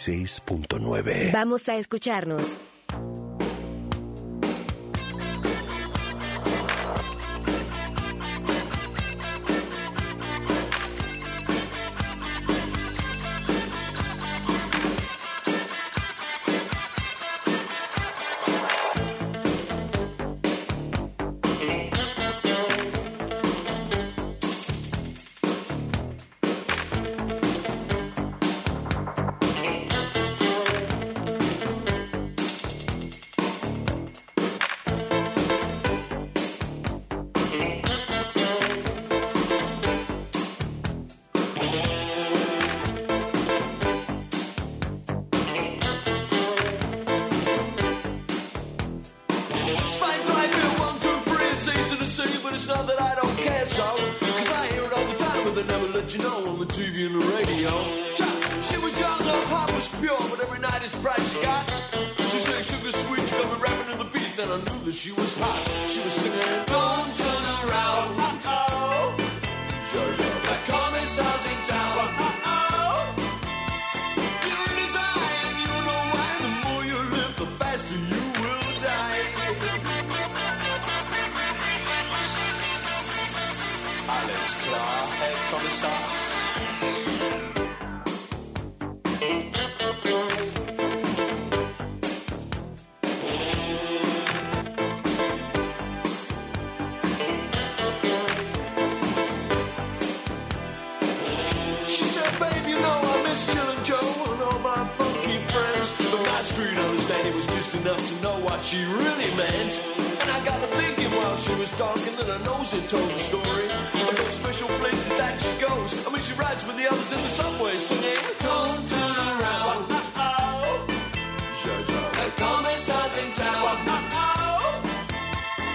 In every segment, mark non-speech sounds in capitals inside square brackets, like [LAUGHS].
96.9. Vamos a escucharnos. Funky friends. But my street understanding was just enough to know what she really meant. And I got to thinking while she was talking that her nose had told the story goes. I mean, she rides with the others in the subway singing, Don't turn around. Uh-oh. The commissar's in town. Uh-oh.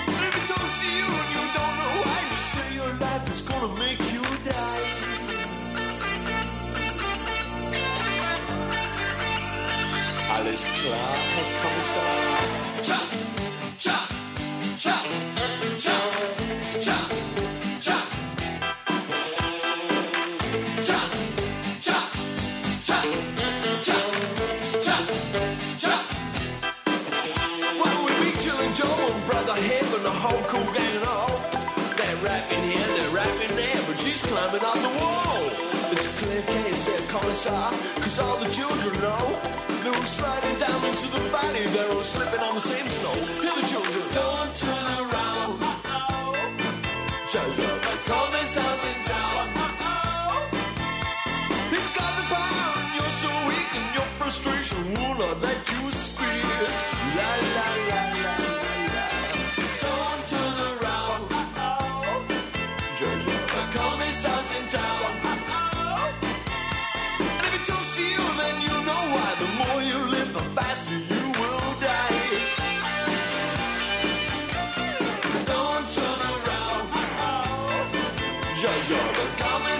If he talks to you and you don't know why, you say your life is gonna make you die. Alles klar, Herr Kommissar. Cha, Commissar, cause all the children know. They were sliding down into the valley, they're all slipping on the same snow. Hear the children, don't turn around. Uh-oh. Jojo, the Commissar's in town. Uh-oh. He's got the power and you're so weak and your frustration will not let you speak. La la la la la. Don't turn around. Uh-oh. The Commissar's in town.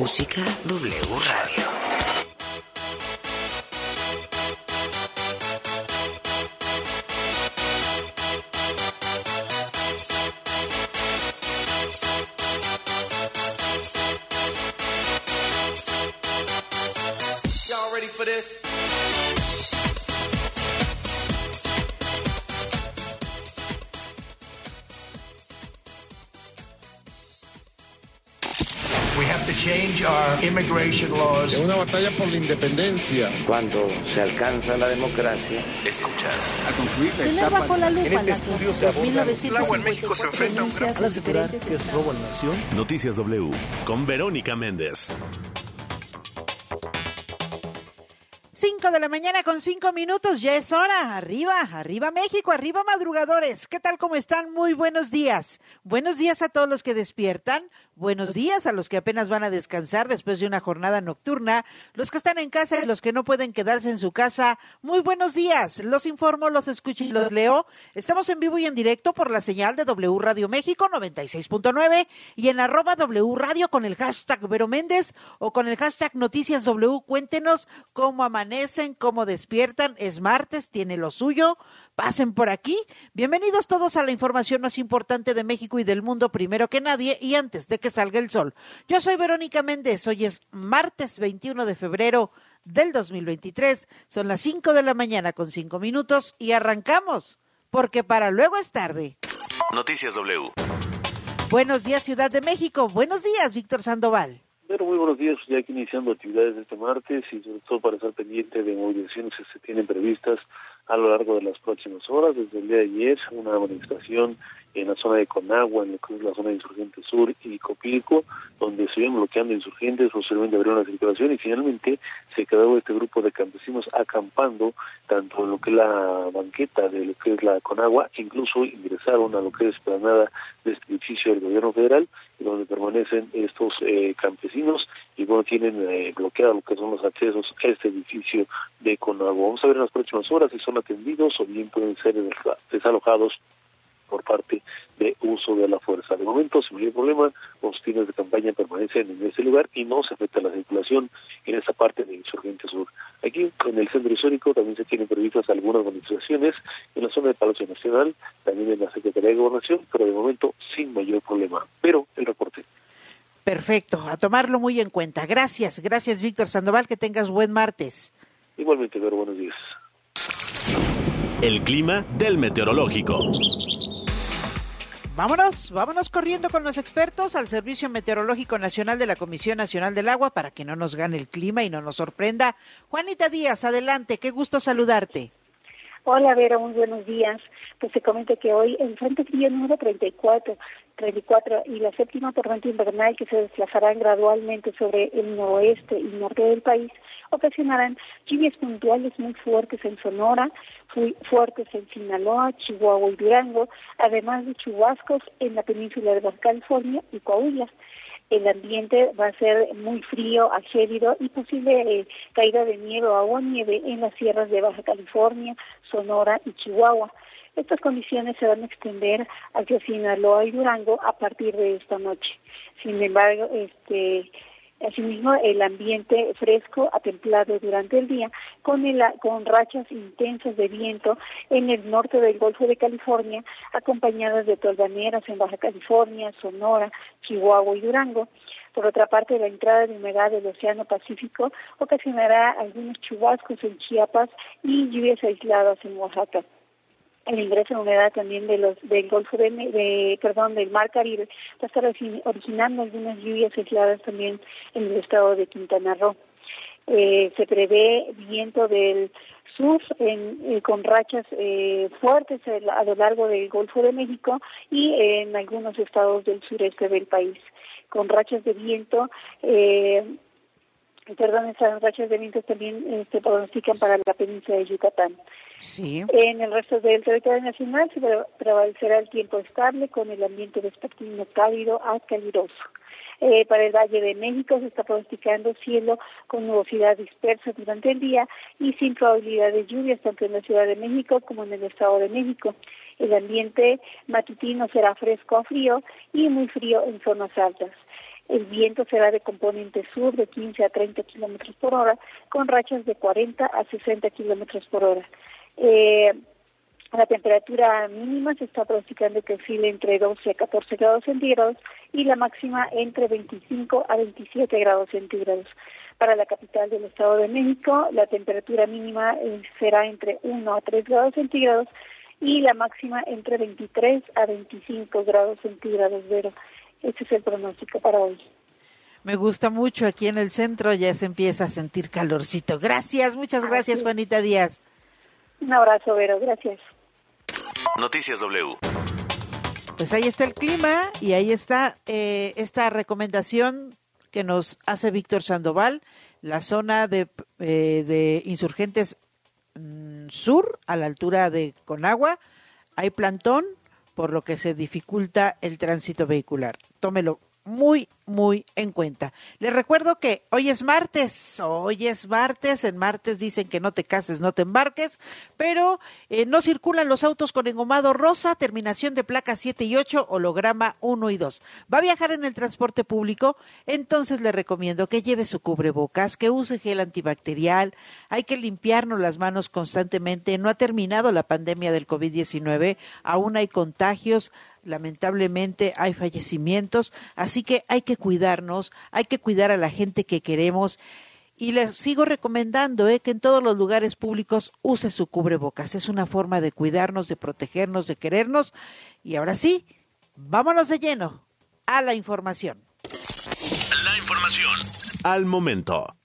Música W Radio. Change our immigration laws. Es una batalla por la independencia. Cuando se alcanza la democracia, Escuchas. A concluir la Tener etapa bajo la lupa En este estudio se aborda- 2.954 El agua en México se enfrenta a un gran denuncias Al asegurar diferentes que es robo a la nación. Noticias W con Verónica Méndez. 5 de la mañana con 5 minutos, ya es hora. Arriba, arriba México, arriba madrugadores. ¿Qué tal? ¿Cómo están? Muy buenos días. Buenos días a todos los que despiertan. Buenos días a los que apenas van a descansar después de una jornada nocturna. Los que están en casa y los que no pueden quedarse en su casa. Muy buenos días. Los informo, los escucho y los leo. Estamos en vivo y en directo por la señal de W Radio México 96.9 y en arroba W Radio con el hashtag Vero Méndez o con el hashtag Noticias W. Cuéntenos cómo amanecen, cómo despiertan. Es martes, tiene lo suyo. Pasen por aquí. Bienvenidos todos a la información más importante de México y del mundo primero que nadie y antes de que salga el sol. Yo soy Verónica Méndez. Hoy es martes 21 de febrero del 2023. Son las 5 de la mañana con 5 minutos y arrancamos porque para luego es tarde. Noticias W. Buenos días Ciudad de México. Buenos días Víctor Sandoval. Pero muy buenos días, ya aquí iniciando actividades este martes y sobre todo para estar pendiente de movilizaciones que se tienen previstas a lo largo de las próximas horas. Desde el día de ayer, una manifestación en la zona de Conagua, en lo que es la zona de Insurgente Sur y Copilco, donde se iban bloqueando insurgentes, posteriormente abrieron la circulación y finalmente se quedó este grupo de campesinos acampando tanto en lo que es la banqueta de lo que es la Conagua, incluso ingresaron a lo que es planada de este edificio del gobierno federal, donde permanecen estos eh, campesinos y bueno, tienen eh, bloqueado lo que son los accesos a este edificio de Conagua. Vamos a ver en las próximas horas si son atendidos o bien pueden ser desalojados por parte de uso de la fuerza. De momento, sin mayor problema, los fines de campaña permanecen en ese lugar y no se afecta la circulación en esa parte de Insurgente Sur. Aquí, en el centro histórico, también se tienen previstas algunas manifestaciones en la zona del Palacio Nacional, también en la Secretaría de Gobernación, pero de momento sin mayor problema. Pero el reporte. Perfecto, a tomarlo muy en cuenta. Gracias, gracias Víctor Sandoval, que tengas buen martes. Igualmente, pero buenos días. El clima del meteorológico. Vámonos, vámonos corriendo con los expertos al Servicio Meteorológico Nacional de la Comisión Nacional del Agua para que no nos gane el clima y no nos sorprenda. Juanita Díaz, adelante, qué gusto saludarte. Hola, Vera, muy buenos días. Pues se comenta que hoy el Frente Frío número 34, 34 y la séptima tormenta invernal que se desplazarán gradualmente sobre el noroeste y norte del país ocasionarán lluvias puntuales muy fuertes en Sonora, fu- fuertes en Sinaloa, Chihuahua y Durango, además de chubascos en la península de Baja California y Coahuila. El ambiente va a ser muy frío, gélido y posible eh, caída de nieve o agua nieve en las sierras de Baja California, Sonora y Chihuahua. Estas condiciones se van a extender hacia Sinaloa y Durango a partir de esta noche. Sin embargo, este Asimismo, el ambiente fresco a templado durante el día, con, con rachas intensas de viento en el norte del Golfo de California, acompañadas de tolvaneras en Baja California, Sonora, Chihuahua y Durango. Por otra parte, la entrada de humedad del Océano Pacífico ocasionará algunos chubascos en Chiapas y lluvias aisladas en Oaxaca el ingreso de humedad también de los del Golfo de, de, perdón del Mar Caribe va a estar originando algunas lluvias aisladas también en el estado de Quintana Roo. Eh, se prevé viento del sur en, eh, con rachas eh, fuertes a lo largo del Golfo de México y en algunos estados del sureste del país, con rachas de viento perdón, esas rachas de viento también eh, se pronostican para la península de Yucatán. En el resto del territorio nacional se prevalecerá el tiempo estable con el ambiente vespertino cálido a caluroso. Eh, para el Valle de México se está pronosticando cielo con nubosidad dispersa durante el día y sin probabilidad de lluvias tanto en la Ciudad de México como en el Estado de México. El ambiente matutino será fresco a frío y muy frío en zonas altas. El viento será de componente sur de 15 a 30 kilómetros por hora, con rachas de 40 a 60 kilómetros por hora. Eh, la temperatura mínima se está pronosticando que oscile entre 12 a 14 grados centígrados y la máxima entre 25 a 27 grados centígrados. Para la capital del Estado de México, la temperatura mínima eh, será entre 1 a 3 grados centígrados y la máxima entre 23 a 25 grados centígrados. Este es el pronóstico para hoy. Me gusta mucho aquí en el centro, ya se empieza a sentir calorcito. Gracias, muchas gracias, Juanita Díaz. Un abrazo, Vero, gracias. Noticias W. Pues ahí está el clima y ahí está eh, esta recomendación que nos hace Víctor Sandoval, la zona de, eh, de insurgentes mm, sur, a la altura de Conagua, hay plantón, por lo que se dificulta el tránsito vehicular. Tómelo muy, muy en cuenta. Les recuerdo que hoy es martes, hoy es martes, en martes dicen que no te cases, no te embarques, pero eh, no circulan los autos con engomado rosa, terminación de placa 7 y 8, holograma 1 y 2. ¿Va a viajar en el transporte público? Entonces le recomiendo que lleve su cubrebocas, que use gel antibacterial, hay que limpiarnos las manos constantemente, no ha terminado la pandemia del COVID-19, aún hay contagios, lamentablemente hay fallecimientos, así que hay que cuidarnos, hay que cuidar a la gente que queremos. Y les sigo recomendando eh, que en todos los lugares públicos use su cubrebocas. Es una forma de cuidarnos, de protegernos, de querernos. Y ahora sí, vámonos de lleno a la información. La información al momento.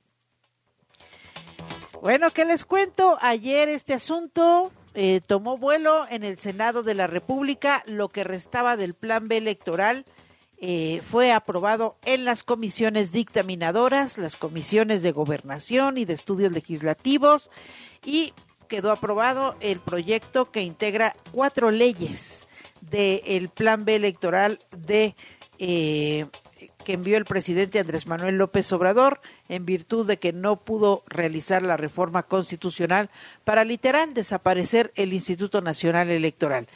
Bueno, ¿qué les cuento? Ayer este asunto eh, tomó vuelo en el Senado de la República. Lo que restaba del plan B electoral eh, fue aprobado en las comisiones dictaminadoras, las comisiones de gobernación y de estudios legislativos y quedó aprobado el proyecto que integra cuatro leyes del plan B electoral de eh, que envió el presidente Andrés Manuel López Obrador en virtud de que no pudo realizar la reforma constitucional para literal desaparecer el Instituto Nacional Electoral.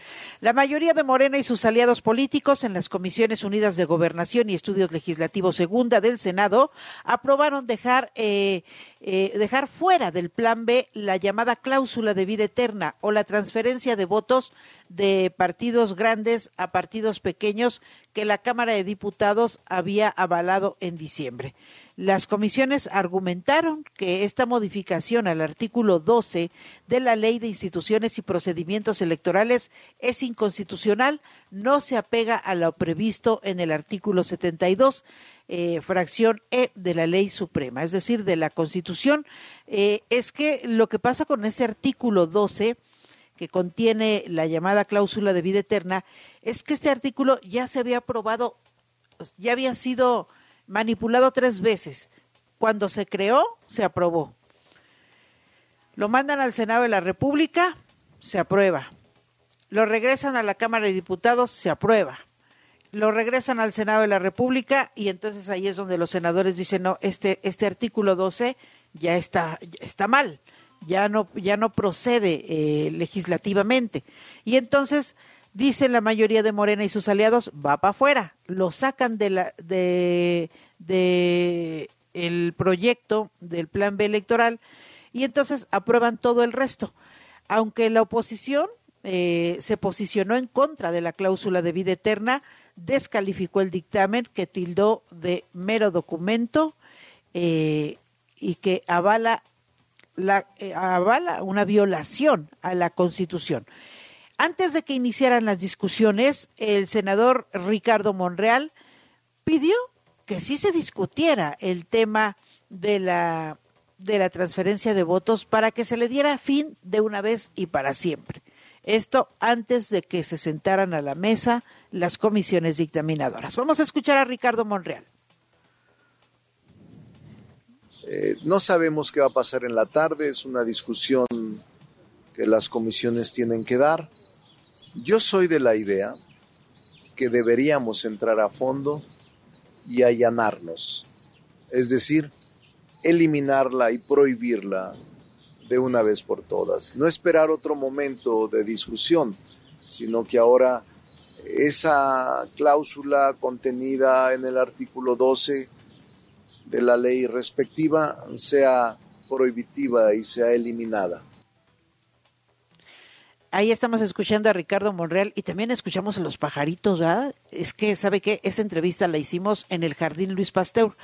La mayoría de Morena y sus aliados políticos en las Comisiones Unidas de Gobernación y Estudios Legislativos Segunda del Senado aprobaron dejar, eh, eh, dejar fuera del Plan B la llamada cláusula de vida eterna o la transferencia de votos de partidos grandes a partidos pequeños que la Cámara de Diputados había avalado en diciembre. Las comisiones argumentaron que esta modificación al artículo 12 de la Ley de Instituciones y Procedimientos Electorales es inconstitucional, no se apega a lo previsto en el artículo 72, eh, fracción E de la Ley Suprema, es decir, de la Constitución. Eh, es que lo que pasa con este artículo 12 que contiene la llamada cláusula de vida eterna, es que este artículo ya se había aprobado, ya había sido manipulado tres veces. Cuando se creó, se aprobó. Lo mandan al Senado de la República, se aprueba. Lo regresan a la Cámara de Diputados, se aprueba. Lo regresan al Senado de la República y entonces ahí es donde los senadores dicen, no, este, este artículo 12 ya está, está mal, ya no, ya no procede eh, legislativamente. Y entonces dicen la mayoría de Morena y sus aliados, va para afuera, lo sacan de la, de, de el proyecto del plan B electoral y entonces aprueban todo el resto. Aunque la oposición eh, se posicionó en contra de la cláusula de vida eterna, descalificó el dictamen que tildó de mero documento eh, y que avala, la, eh, avala una violación a la Constitución. Antes de que iniciaran las discusiones, el senador Ricardo Monreal pidió que sí se discutiera el tema de la de la transferencia de votos para que se le diera fin de una vez y para siempre. Esto antes de que se sentaran a la mesa las comisiones dictaminadoras. Vamos a escuchar a Ricardo Monreal. Eh, no sabemos qué va a pasar en la tarde, es una discusión que las comisiones tienen que dar. Yo soy de la idea que deberíamos entrar a fondo y allanarnos, es decir, eliminarla y prohibirla de una vez por todas. No esperar otro momento de discusión, sino que ahora esa cláusula contenida en el artículo 12 de la ley respectiva sea prohibitiva y sea eliminada. Ahí estamos escuchando a Ricardo Monreal y también escuchamos a los pajaritos, ¿verdad? Es que, ¿sabe qué? Esa entrevista la hicimos en el Jardín Luis Pasteur.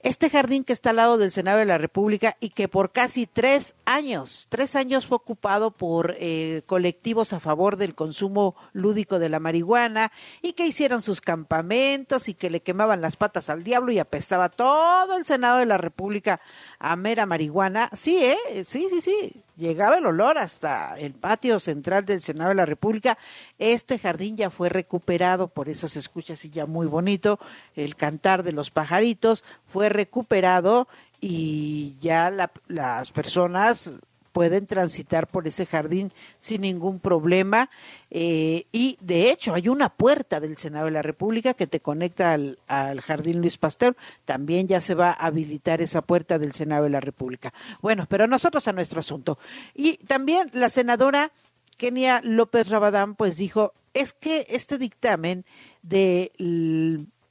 Este jardín que está al lado del Senado de la República y que por casi tres años, tres años fue ocupado por eh, colectivos a favor del consumo lúdico de la marihuana y que hicieron sus campamentos y que le quemaban las patas al diablo y apestaba todo el Senado de la República a mera marihuana. Sí, ¿eh? Sí, sí, sí. Llegaba el olor hasta el patio central del Senado de la República. Este jardín ya fue recuperado, por eso se escucha así ya muy bonito el cantar de los pajaritos. Fue recuperado y ya las personas pueden transitar por ese jardín sin ningún problema. Eh, y de hecho, hay una puerta del Senado de la República que te conecta al, al, Jardín Luis Pasteur. También ya se va a habilitar esa puerta del Senado de la República. Bueno, pero nosotros a nuestro asunto. Y también la senadora Kenia López Rabadán, pues dijo, es que este dictamen de,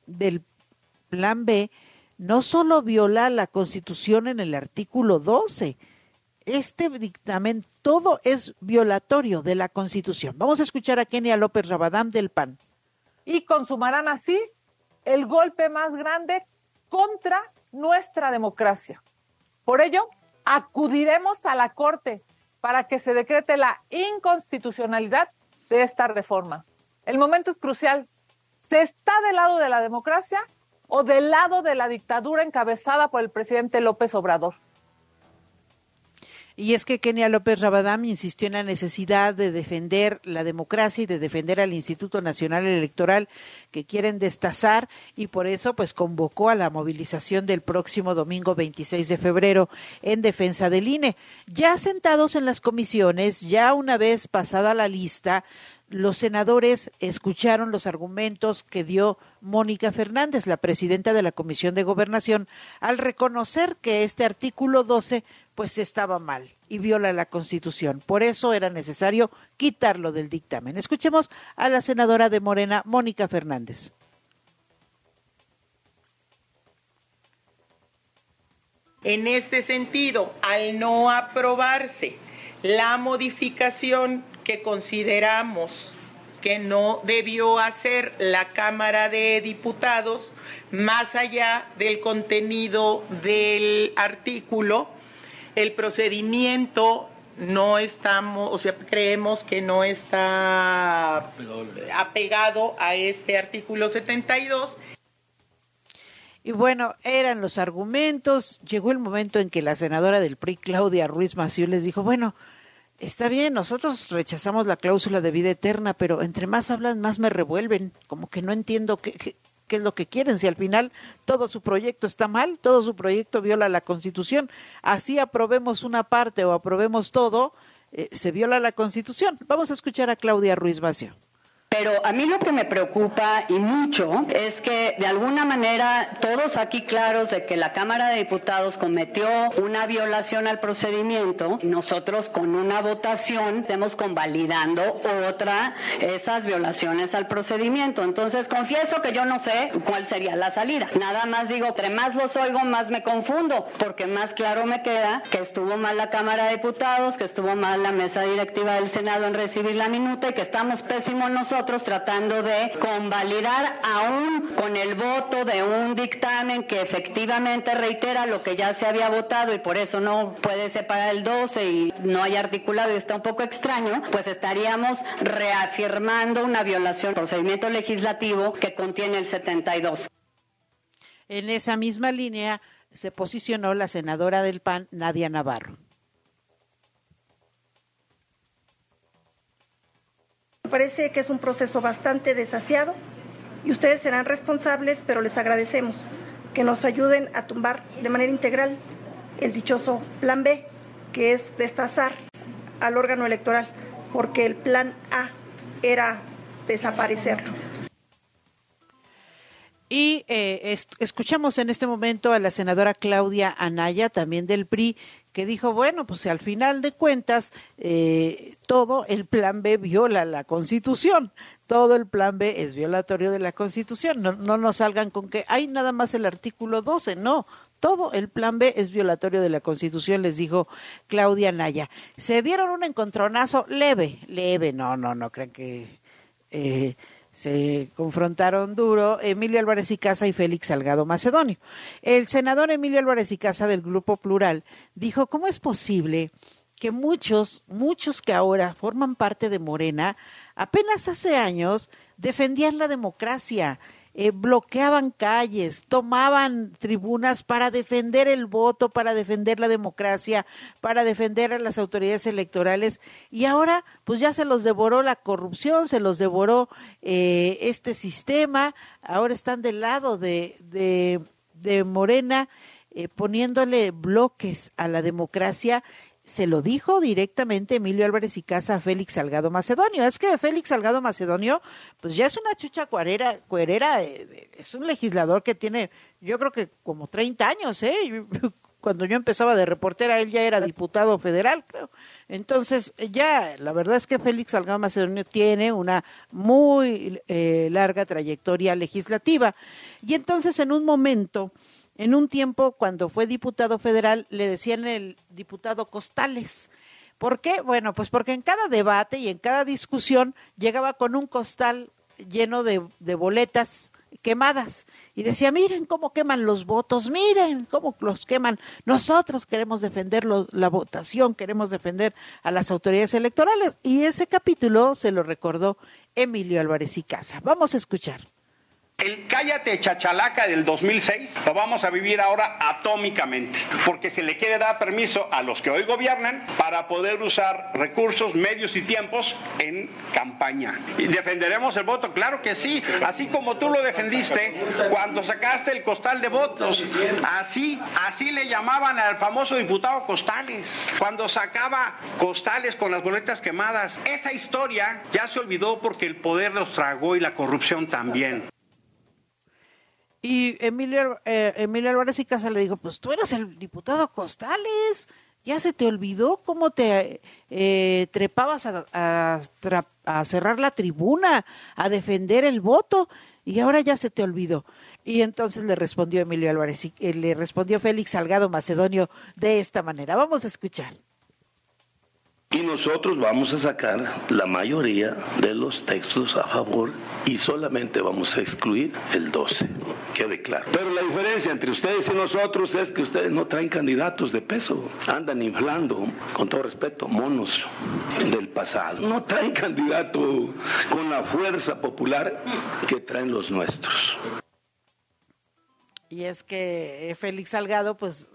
del Plan B no solo viola la Constitución en el artículo 12, este dictamen todo es violatorio de la Constitución. Vamos a escuchar a Kenia López Rabadán del PAN. Y consumarán así el golpe más grande contra nuestra democracia. Por ello, acudiremos a la Corte para que se decrete la inconstitucionalidad de esta reforma. El momento es crucial. ¿Se está del lado de la democracia o del lado de la dictadura encabezada por el presidente López Obrador? Y es que Kenia López Rabadán insistió en la necesidad de defender la democracia y de defender al Instituto Nacional Electoral que quieren destazar y por eso pues convocó a la movilización del próximo domingo 26 de febrero en defensa del INE. Ya sentados en las comisiones, ya una vez pasada la lista, los senadores escucharon los argumentos que dio Mónica Fernández, la presidenta de la Comisión de Gobernación, al reconocer que este artículo 12 pues estaba mal y viola la Constitución. Por eso era necesario quitarlo del dictamen. Escuchemos a la senadora de Morena, Mónica Fernández. En este sentido, al no aprobarse la modificación que consideramos que no debió hacer la Cámara de Diputados, más allá del contenido del artículo, el procedimiento no estamos, o sea, creemos que no está apegado a este artículo 72. Y bueno, eran los argumentos. Llegó el momento en que la senadora del PRI, Claudia Ruiz Maciú, les dijo, bueno, Está bien, nosotros rechazamos la cláusula de vida eterna, pero entre más hablan, más me revuelven. Como que no entiendo qué, qué, es lo que quieren. Si al final todo su proyecto está mal, todo su proyecto viola la Constitución, así aprobemos una parte o aprobemos todo, eh, se viola la Constitución. Vamos a escuchar a Claudia Ruiz Vacio. Pero a mí lo que me preocupa y mucho es que de alguna manera todos aquí claros de que la Cámara de Diputados cometió una violación al procedimiento nosotros con una votación estemos convalidando otra esas violaciones al procedimiento. Entonces confieso que yo no sé cuál sería la salida. Nada más digo, entre más los oigo más me confundo porque más claro me queda que estuvo mal la Cámara de Diputados, que estuvo mal la mesa directiva del Senado en recibir la minuta y que estamos pésimos nosotros tratando de convalidar aún con el voto de un dictamen que efectivamente reitera lo que ya se había votado y por eso no puede separar el 12 y no hay articulado y está un poco extraño, pues estaríamos reafirmando una violación del procedimiento legislativo que contiene el 72. En esa misma línea se posicionó la senadora del PAN, Nadia Navarro. Me parece que es un proceso bastante desasiado y ustedes serán responsables, pero les agradecemos que nos ayuden a tumbar de manera integral el dichoso plan B, que es destazar al órgano electoral, porque el plan A era desaparecerlo. Y eh, escuchamos en este momento a la senadora Claudia Anaya, también del PRI, que dijo, bueno, pues al final de cuentas, eh, todo el plan B viola la Constitución, todo el plan B es violatorio de la Constitución, no, no nos salgan con que hay nada más el artículo 12, no, todo el plan B es violatorio de la Constitución, les dijo Claudia Naya. Se dieron un encontronazo leve, leve, no, no, no crean que... Eh, se confrontaron duro Emilio Álvarez y Casa y Félix Salgado Macedonio. El senador Emilio Álvarez y Casa del Grupo Plural dijo, ¿cómo es posible que muchos, muchos que ahora forman parte de Morena, apenas hace años defendían la democracia, eh, bloqueaban calles, tomaban tribunas para defender el voto, para defender la democracia, para defender a las autoridades electorales. Y ahora pues ya se los devoró la corrupción, se los devoró eh, este sistema, ahora están del lado de, de, de Morena eh, poniéndole bloques a la democracia se lo dijo directamente Emilio Álvarez y Casa a Félix Salgado Macedonio. Es que Félix Salgado Macedonio, pues ya es una chucha cuerera, cuerera eh, es un legislador que tiene, yo creo que como 30 años, ¿eh? [LAUGHS] Cuando yo empezaba de reportera, él ya era diputado federal, creo. Entonces, ya, la verdad es que Félix Salgado Macedonio tiene una muy eh, larga trayectoria legislativa. Y entonces, en un momento, en un tiempo, cuando fue diputado federal, le decían el diputado Costales. ¿Por qué? Bueno, pues porque en cada debate y en cada discusión llegaba con un costal lleno de, boletas quemadas y decía, miren cómo queman los votos, miren cómo los queman. Nosotros queremos defender la votación, queremos defender a las autoridades electorales. Y ese capítulo se lo recordó Emilio Álvarez y Casa. Vamos a escuchar. El cállate chachalaca del 2006 lo vamos a vivir ahora atómicamente, porque se le quiere dar permiso a los que hoy gobiernan para poder usar recursos, medios y tiempos en campaña. ¿Y defenderemos el voto? Claro que sí, así como tú lo defendiste cuando sacaste el costal de votos. Así, así le llamaban al famoso diputado Costales, cuando sacaba costales con las boletas quemadas. Esa historia ya se olvidó porque el poder los tragó y la corrupción también. Y Emilio, eh, Emilio Álvarez y Casa le dijo, pues tú eras el diputado Costales, ya se te olvidó cómo te eh, trepabas a, a, cerrar la tribuna, a defender el voto, y ahora ya se te olvidó. Y entonces le respondió Emilio Álvarez, y, eh, le respondió Félix Salgado Macedonio de esta manera. Vamos a escuchar y nosotros vamos a sacar la mayoría de los textos a favor y solamente vamos a excluir el 12. Quede claro. Pero la diferencia entre ustedes y nosotros es que ustedes no traen candidatos de peso. Andan inflando, con todo respeto, monos del pasado. No traen candidato con la fuerza popular que traen los nuestros. Y es que Félix Salgado, pues,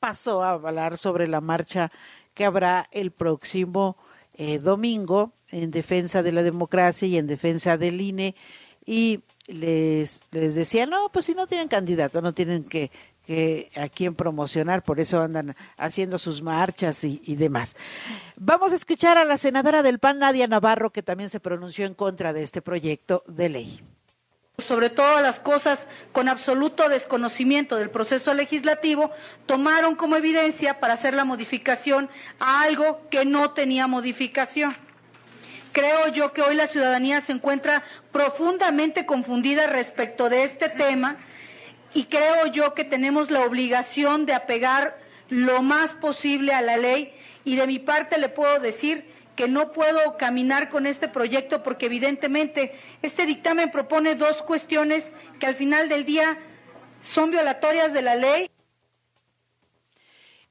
pasó a hablar sobre la marcha que habrá el próximo eh, domingo en defensa de la democracia y en defensa del INE y les, les decía, no, pues si no tienen candidato, no tienen que, que a quién promocionar, por eso andan haciendo sus marchas y, y, demás. Vamos a escuchar a la senadora del PAN, Nadia Navarro, que también se pronunció en contra de este proyecto de ley sobre todas las cosas con absoluto desconocimiento del proceso legislativo, tomaron como evidencia para hacer la modificación a algo que no tenía modificación. Creo yo que hoy la ciudadanía se encuentra profundamente confundida respecto de este tema y creo yo que tenemos la obligación de apegar lo más posible a la ley y de mi parte le puedo decir que no puedo caminar con este proyecto porque evidentemente este dictamen propone dos cuestiones que al final del día son violatorias de la ley.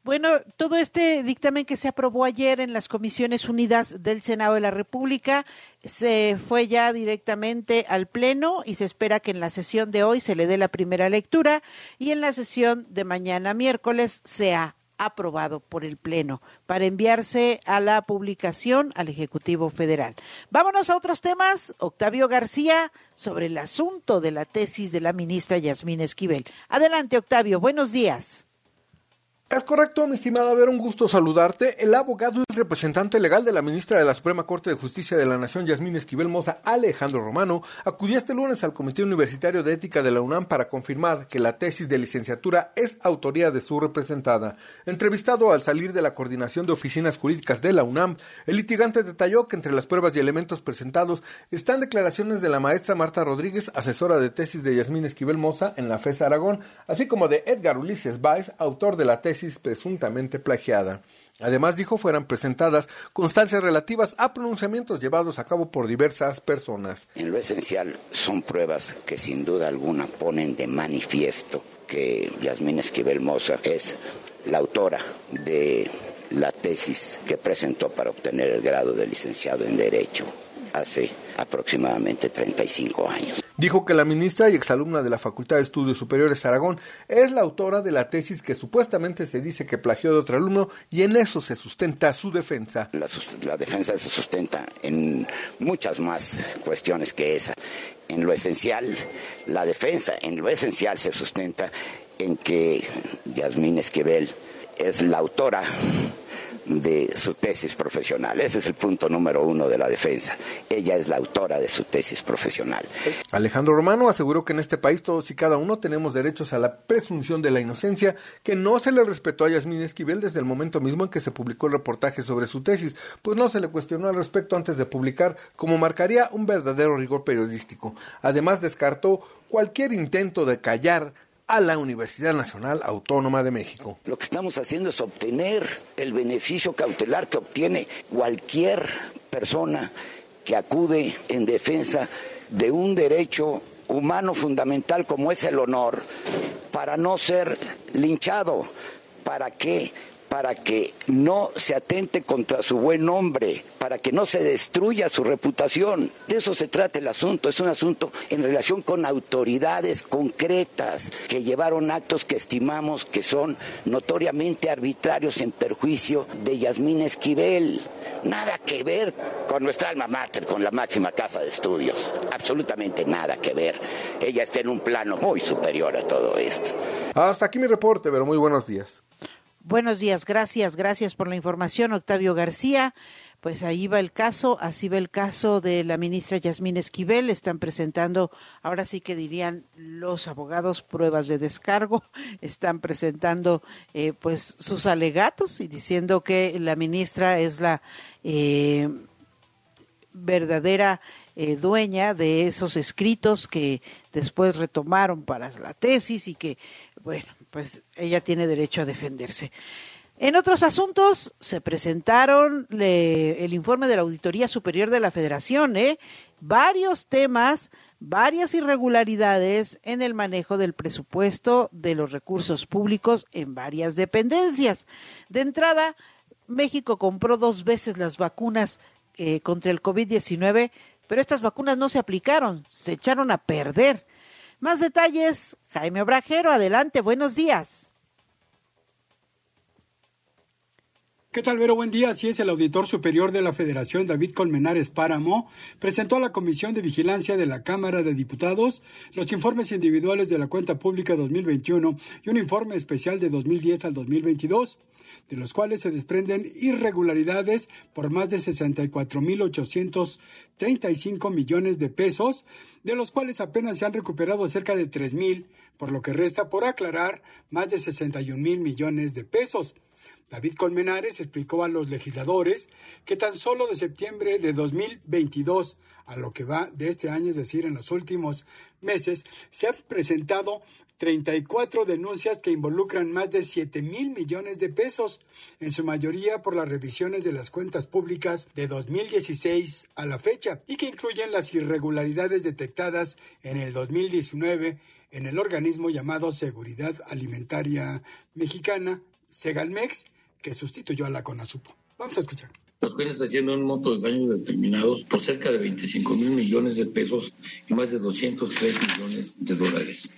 Bueno, todo este dictamen que se aprobó ayer en las Comisiones Unidas del Senado de la República se fue ya directamente al Pleno y se espera que en la sesión de hoy se le dé la primera lectura y en la sesión de mañana miércoles sea aprobado por el Pleno para enviarse a la publicación al Ejecutivo Federal. Vámonos a otros temas. Octavio García sobre el asunto de la tesis de la ministra Yasmín Esquivel. Adelante, Octavio. Buenos días. Es correcto, mi estimada Ver, un gusto saludarte. El abogado y representante legal de la ministra de la Suprema Corte de Justicia de la Nación, Yasmín Esquivel Moza, Alejandro Romano, acudió este lunes al Comité Universitario de Ética de la UNAM para confirmar que la tesis de licenciatura es autoría de su representada. Entrevistado al salir de la Coordinación de Oficinas Jurídicas de la UNAM, el litigante detalló que entre las pruebas y elementos presentados están declaraciones de la maestra Marta Rodríguez, asesora de tesis de Yasmín Esquivel Moza en la FES Aragón, así como de Edgar Ulises Baez, autor de la presuntamente plagiada. Además, dijo, fueran presentadas constancias relativas a pronunciamientos llevados a cabo por diversas personas. En lo esencial son pruebas que sin duda alguna ponen de manifiesto que Yasmín Esquivel Moza es la autora de la tesis que presentó para obtener el grado de licenciado en Derecho hace aproximadamente 35 años. Dijo que la ministra y exalumna de la Facultad de Estudios Superiores Aragón es la autora de la tesis que supuestamente se dice que plagió de otro alumno y en eso se sustenta su defensa. La, la defensa se sustenta en muchas más cuestiones que esa. En lo esencial, la defensa en lo esencial se sustenta en que Yasmín Esquivel es la autora de su tesis profesional. Ese es el punto número uno de la defensa. Ella es la autora de su tesis profesional. Alejandro Romano aseguró que en este país todos y cada uno tenemos derechos a la presunción de la inocencia que no se le respetó a Yasmín Esquivel desde el momento mismo en que se publicó el reportaje sobre su tesis, pues no se le cuestionó al respecto antes de publicar, como marcaría un verdadero rigor periodístico. Además descartó cualquier intento de callar a la Universidad Nacional Autónoma de México. Lo que estamos haciendo es obtener el beneficio cautelar que obtiene cualquier persona que acude en defensa de un derecho humano fundamental como es el honor para no ser linchado. ¿Para qué? Para que no se atente contra su buen nombre, para que no se destruya su reputación. De eso se trata el asunto. Es un asunto en relación con autoridades concretas que llevaron actos que estimamos que son notoriamente arbitrarios en perjuicio de Yasmín Esquivel. Nada que ver con nuestra alma mater, con la máxima casa de estudios. Absolutamente nada que ver. Ella está en un plano muy superior a todo esto. Hasta aquí mi reporte, pero muy buenos días. Buenos días, gracias, gracias por la información, Octavio García. Pues ahí va el caso, así va el caso de la ministra Yasmín Esquivel. Están presentando, ahora sí que dirían los abogados, pruebas de descargo. [LAUGHS] Están presentando eh, pues sus alegatos y diciendo que la ministra es la eh, verdadera eh, dueña de esos escritos que después retomaron para la tesis y que, bueno, pues ella tiene derecho a defenderse. En otros asuntos se presentaron el informe de la Auditoría Superior de la Federación, ¿eh? varios temas, varias irregularidades en el manejo del presupuesto de los recursos públicos en varias dependencias. De entrada, México compró dos veces las vacunas eh, contra el COVID-19, pero estas vacunas no se aplicaron, se echaron a perder. Más detalles, Jaime Obrajero, adelante, buenos días. ¿Qué tal, Vero? Buen día. Así es, el auditor superior de la Federación, David Colmenares Páramo, presentó a la Comisión de Vigilancia de la Cámara de Diputados los informes individuales de la cuenta pública 2021 y un informe especial de 2010 al 2022 de los cuales se desprenden irregularidades por más de 64.835 millones de pesos, de los cuales apenas se han recuperado cerca de 3.000, por lo que resta por aclarar más de 61 mil millones de pesos. David Colmenares explicó a los legisladores que tan solo de septiembre de 2022 a lo que va de este año, es decir, en los últimos meses, se han presentado 34 denuncias que involucran más de 7 mil millones de pesos, en su mayoría por las revisiones de las cuentas públicas de 2016 a la fecha, y que incluyen las irregularidades detectadas en el 2019 en el organismo llamado Seguridad Alimentaria Mexicana, Segalmex, que sustituyó a la CONASUPO. Vamos a escuchar. Los cuales haciendo un monto de daños determinados por cerca de 25 mil millones de pesos y más de 203 millones de dólares.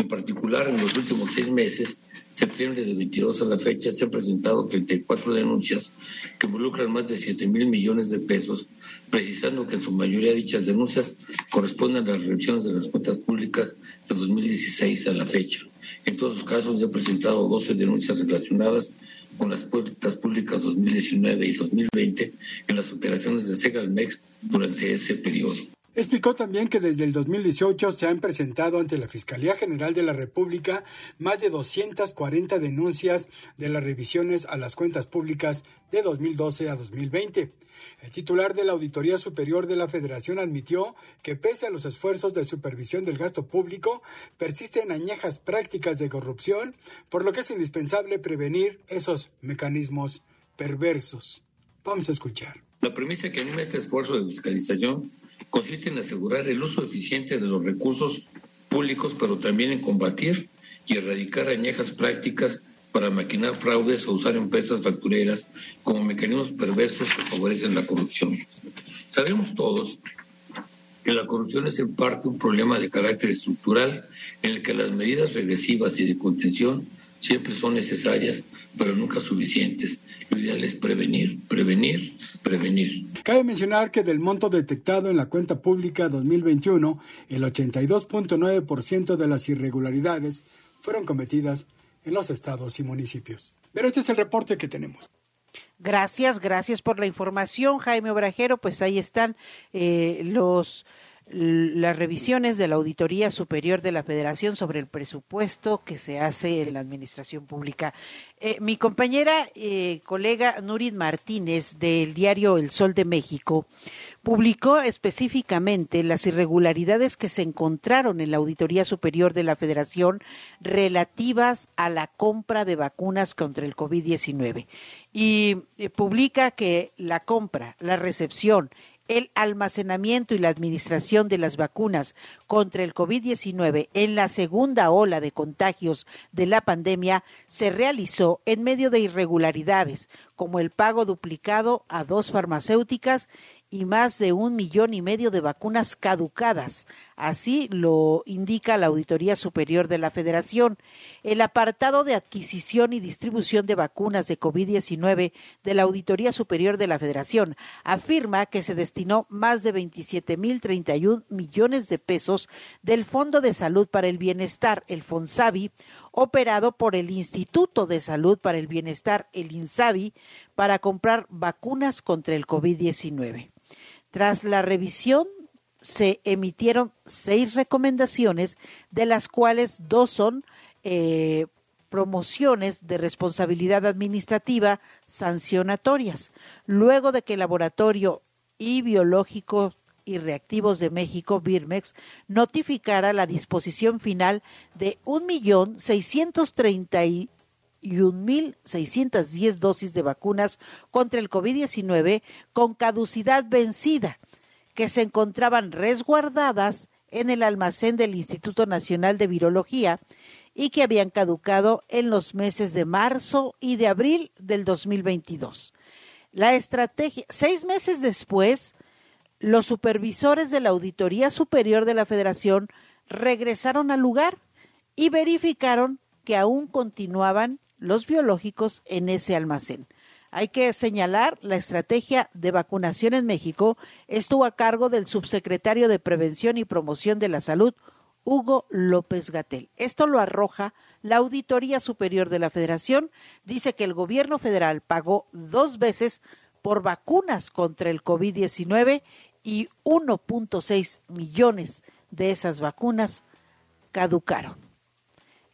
En particular, en los últimos seis meses, septiembre de 22 a la fecha, se han presentado 34 denuncias que involucran más de 7 mil millones de pesos, precisando que en su mayoría dichas denuncias corresponden a las revisiones de las cuentas públicas de 2016 a la fecha. En todos los casos, ya he presentado 12 denuncias relacionadas con las cuentas públicas 2019 y 2020 en las operaciones de Segalmex durante ese periodo. Explicó también que desde el 2018 se han presentado ante la Fiscalía General de la República más de 240 denuncias de las revisiones a las cuentas públicas de 2012 a 2020. El titular de la Auditoría Superior de la Federación admitió que pese a los esfuerzos de supervisión del gasto público, persisten añejas prácticas de corrupción, por lo que es indispensable prevenir esos mecanismos perversos. Vamos a escuchar. La premisa que anima este esfuerzo de fiscalización consiste en asegurar el uso eficiente de los recursos públicos, pero también en combatir y erradicar añejas prácticas para maquinar fraudes o usar empresas factureras como mecanismos perversos que favorecen la corrupción. Sabemos todos que la corrupción es en parte un problema de carácter estructural en el que las medidas regresivas y de contención siempre son necesarias, pero nunca suficientes. Lo ideal es prevenir, prevenir, prevenir. Cabe mencionar que del monto detectado en la cuenta pública 2021, el 82.9% de las irregularidades fueron cometidas en los estados y municipios. Pero este es el reporte que tenemos. Gracias, gracias por la información, Jaime Obrajero. Pues ahí están eh, los las revisiones de la Auditoría Superior de la Federación sobre el presupuesto que se hace en la Administración Pública. Eh, mi compañera, eh, colega Nurit Martínez del diario El Sol de México publicó específicamente las irregularidades que se encontraron en la Auditoría Superior de la Federación relativas a la compra de vacunas contra el COVID-19 y eh, publica que la compra, la recepción, el almacenamiento y la administración de las vacunas contra el COVID-19 en la segunda ola de contagios de la pandemia se realizó en medio de irregularidades, como el pago duplicado a dos farmacéuticas y más de un millón y medio de vacunas caducadas. Así lo indica la Auditoría Superior de la Federación. El apartado de adquisición y distribución de vacunas de COVID-19 de la Auditoría Superior de la Federación afirma que se destinó más de 27 mil 31 millones de pesos del Fondo de Salud para el Bienestar, el FONSAVI, operado por el Instituto de Salud para el Bienestar, el INSABI, para comprar vacunas contra el COVID-19. Tras la revisión se emitieron seis recomendaciones, de las cuales dos son eh, promociones de responsabilidad administrativa sancionatorias, luego de que el Laboratorio y Biológicos y Reactivos de México, Birmex, notificara la disposición final de un millón seiscientos treinta y 1.610 dosis de vacunas contra el COVID-19 con caducidad vencida, que se encontraban resguardadas en el almacén del Instituto Nacional de Virología y que habían caducado en los meses de marzo y de abril del 2022. La estrategia, seis meses después, los supervisores de la Auditoría Superior de la Federación regresaron al lugar y verificaron que aún continuaban los biológicos en ese almacén. Hay que señalar, la estrategia de vacunación en México estuvo a cargo del subsecretario de Prevención y Promoción de la Salud, Hugo López Gatel. Esto lo arroja la Auditoría Superior de la Federación. Dice que el gobierno federal pagó dos veces por vacunas contra el COVID-19 y 1.6 millones de esas vacunas caducaron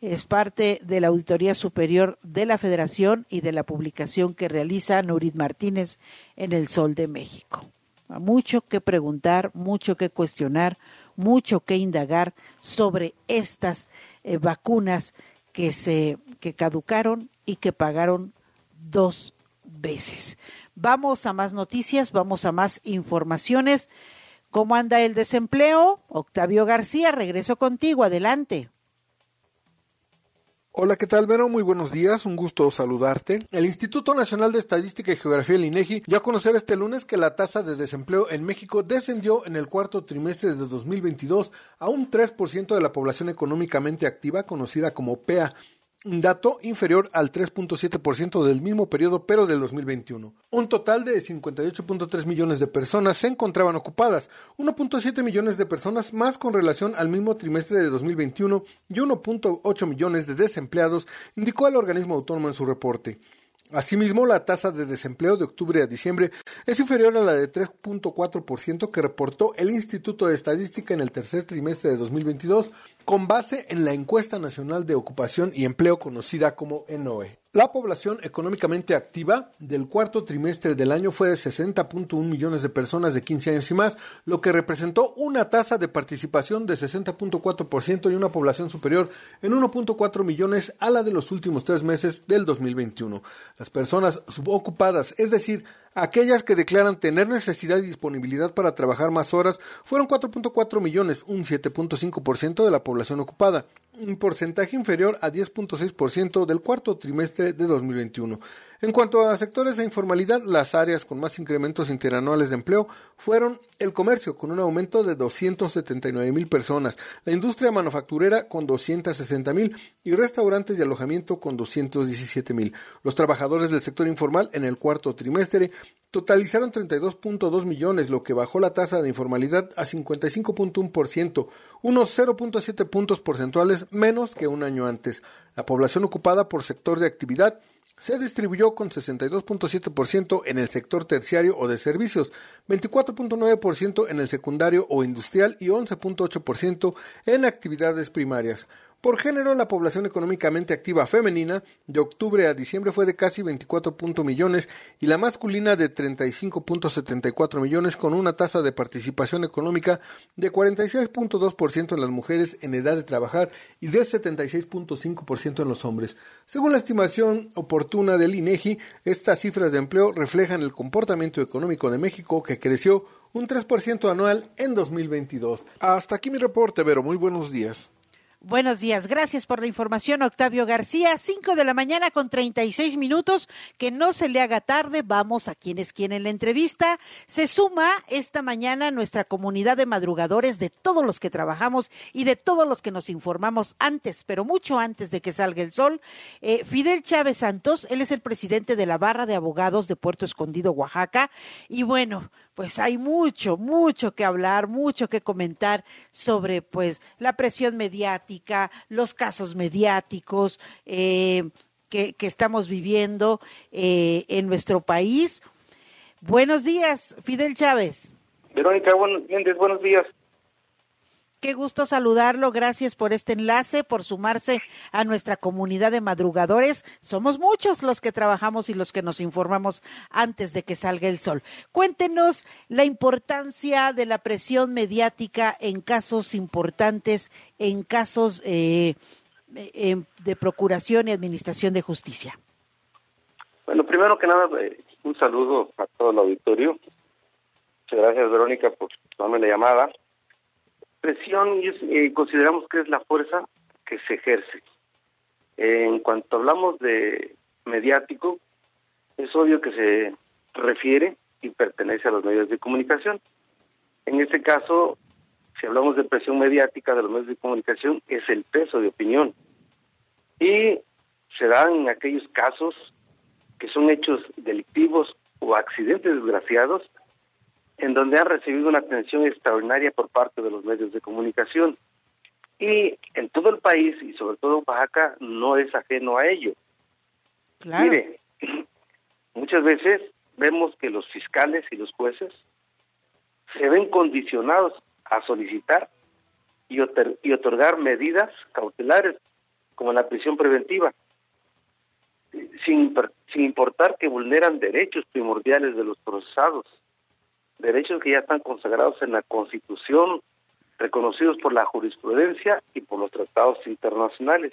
es parte de la Auditoría Superior de la Federación y de la publicación que realiza Nurit Martínez en El Sol de México. Mucho que preguntar, mucho que cuestionar, mucho que indagar sobre estas eh, vacunas que se que caducaron y que pagaron dos veces. Vamos a más noticias, vamos a más informaciones. ¿Cómo anda el desempleo? Octavio García, regreso contigo, adelante. Hola, ¿qué tal, Vero? Muy buenos días, un gusto saludarte. El Instituto Nacional de Estadística y Geografía, el INEGI, dio a conocer este lunes que la tasa de desempleo en México descendió en el cuarto trimestre de 2022 a un 3% de la población económicamente activa, conocida como PEA dato inferior al 3.7% del mismo periodo, pero del 2021. Un total de 58.3 millones de personas se encontraban ocupadas, 1.7 millones de personas más con relación al mismo trimestre de 2021 y 1.8 millones de desempleados, indicó el organismo autónomo en su reporte. Asimismo, la tasa de desempleo de octubre a diciembre es inferior a la de 3.4% que reportó el Instituto de Estadística en el tercer trimestre de 2022, con base en la encuesta nacional de ocupación y empleo conocida como ENOE. La población económicamente activa del cuarto trimestre del año fue de 60.1 millones de personas de 15 años y más, lo que representó una tasa de participación de 60.4% y una población superior en 1.4 millones a la de los últimos tres meses del 2021. Las personas subocupadas, es decir, aquellas que declaran tener necesidad y disponibilidad para trabajar más horas, fueron 4.4 millones, un 7.5% de la población ocupada un porcentaje inferior a 10.6% del cuarto trimestre de 2021. En cuanto a sectores de informalidad, las áreas con más incrementos interanuales de empleo fueron el comercio, con un aumento de 279 mil personas, la industria manufacturera con 260 mil y restaurantes y alojamiento con 217 mil. Los trabajadores del sector informal en el cuarto trimestre totalizaron 32.2 millones, lo que bajó la tasa de informalidad a 55.1%, unos 0.7 puntos porcentuales menos que un año antes. La población ocupada por sector de actividad se distribuyó con 62.7% en el sector terciario o de servicios, 24.9% en el secundario o industrial y 11.8% en actividades primarias. Por género, la población económicamente activa femenina de octubre a diciembre fue de casi 24 millones y la masculina de 35.74 millones con una tasa de participación económica de 46.2% en las mujeres en edad de trabajar y de 76.5% en los hombres. Según la estimación oportuna del INEGI, estas cifras de empleo reflejan el comportamiento económico de México que creció un 3% anual en 2022. Hasta aquí mi reporte, Vero. Muy buenos días. Buenos días, gracias por la información, Octavio García. Cinco de la mañana con treinta y seis minutos. Que no se le haga tarde. Vamos a quienes quieren la entrevista. Se suma esta mañana nuestra comunidad de madrugadores de todos los que trabajamos y de todos los que nos informamos antes, pero mucho antes de que salga el sol. Eh, Fidel Chávez Santos, él es el presidente de la Barra de Abogados de Puerto Escondido, Oaxaca. Y bueno, pues hay mucho, mucho que hablar, mucho que comentar sobre pues la presión mediática, los casos mediáticos eh, que, estamos viviendo eh, en nuestro país. Buenos días, Fidel Chávez. Verónica buenos días. Qué gusto saludarlo. Gracias por este enlace, por sumarse a nuestra comunidad de madrugadores. Somos muchos los que trabajamos y los que nos informamos antes de que salga el sol. Cuéntenos la importancia de la presión mediática en casos importantes, en casos eh, de procuración y administración de justicia. Bueno, primero que nada, eh, un saludo a todo el auditorio. Muchas gracias, Verónica, por darme la llamada presión eh, consideramos que es la fuerza que se ejerce. en cuanto hablamos de mediático, es obvio que se refiere y pertenece a los medios de comunicación. En este caso, si hablamos de presión mediática de los medios de comunicación, es el peso de opinión. Y se dan en aquellos casos que son hechos delictivos o accidentes desgraciados en donde han recibido una atención extraordinaria por parte de los medios de comunicación. Y en todo el país, y sobre todo en Oaxaca, no es ajeno a ello. Mire, [CLEARS THROAT] muchas veces vemos que los fiscales y los jueces se ven condicionados a solicitar y, y otorgar medidas cautelares, como la prisión preventiva, sin, sin importar que vulneran derechos primordiales de los procesados derechos que ya están consagrados en la Constitución, reconocidos por la jurisprudencia y por los tratados internacionales.